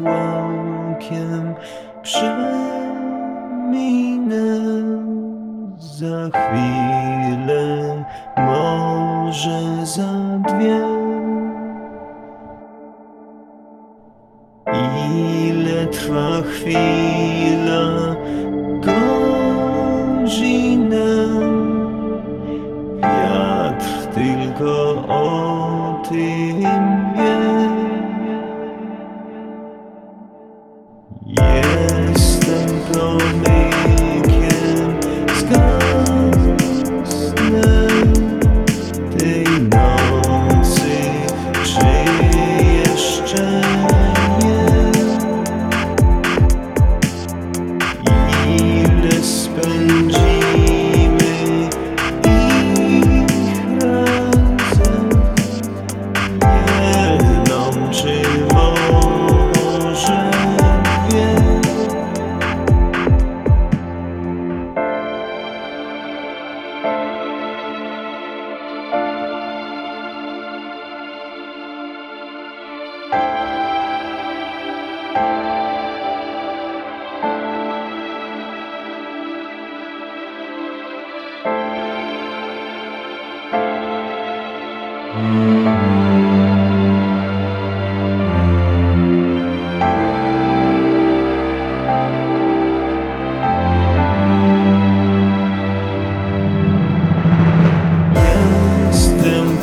obłokiem przeminę za chwilę, może za dwie. Ile trwa chwila, godzina, wiatr tylko o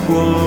Whoa.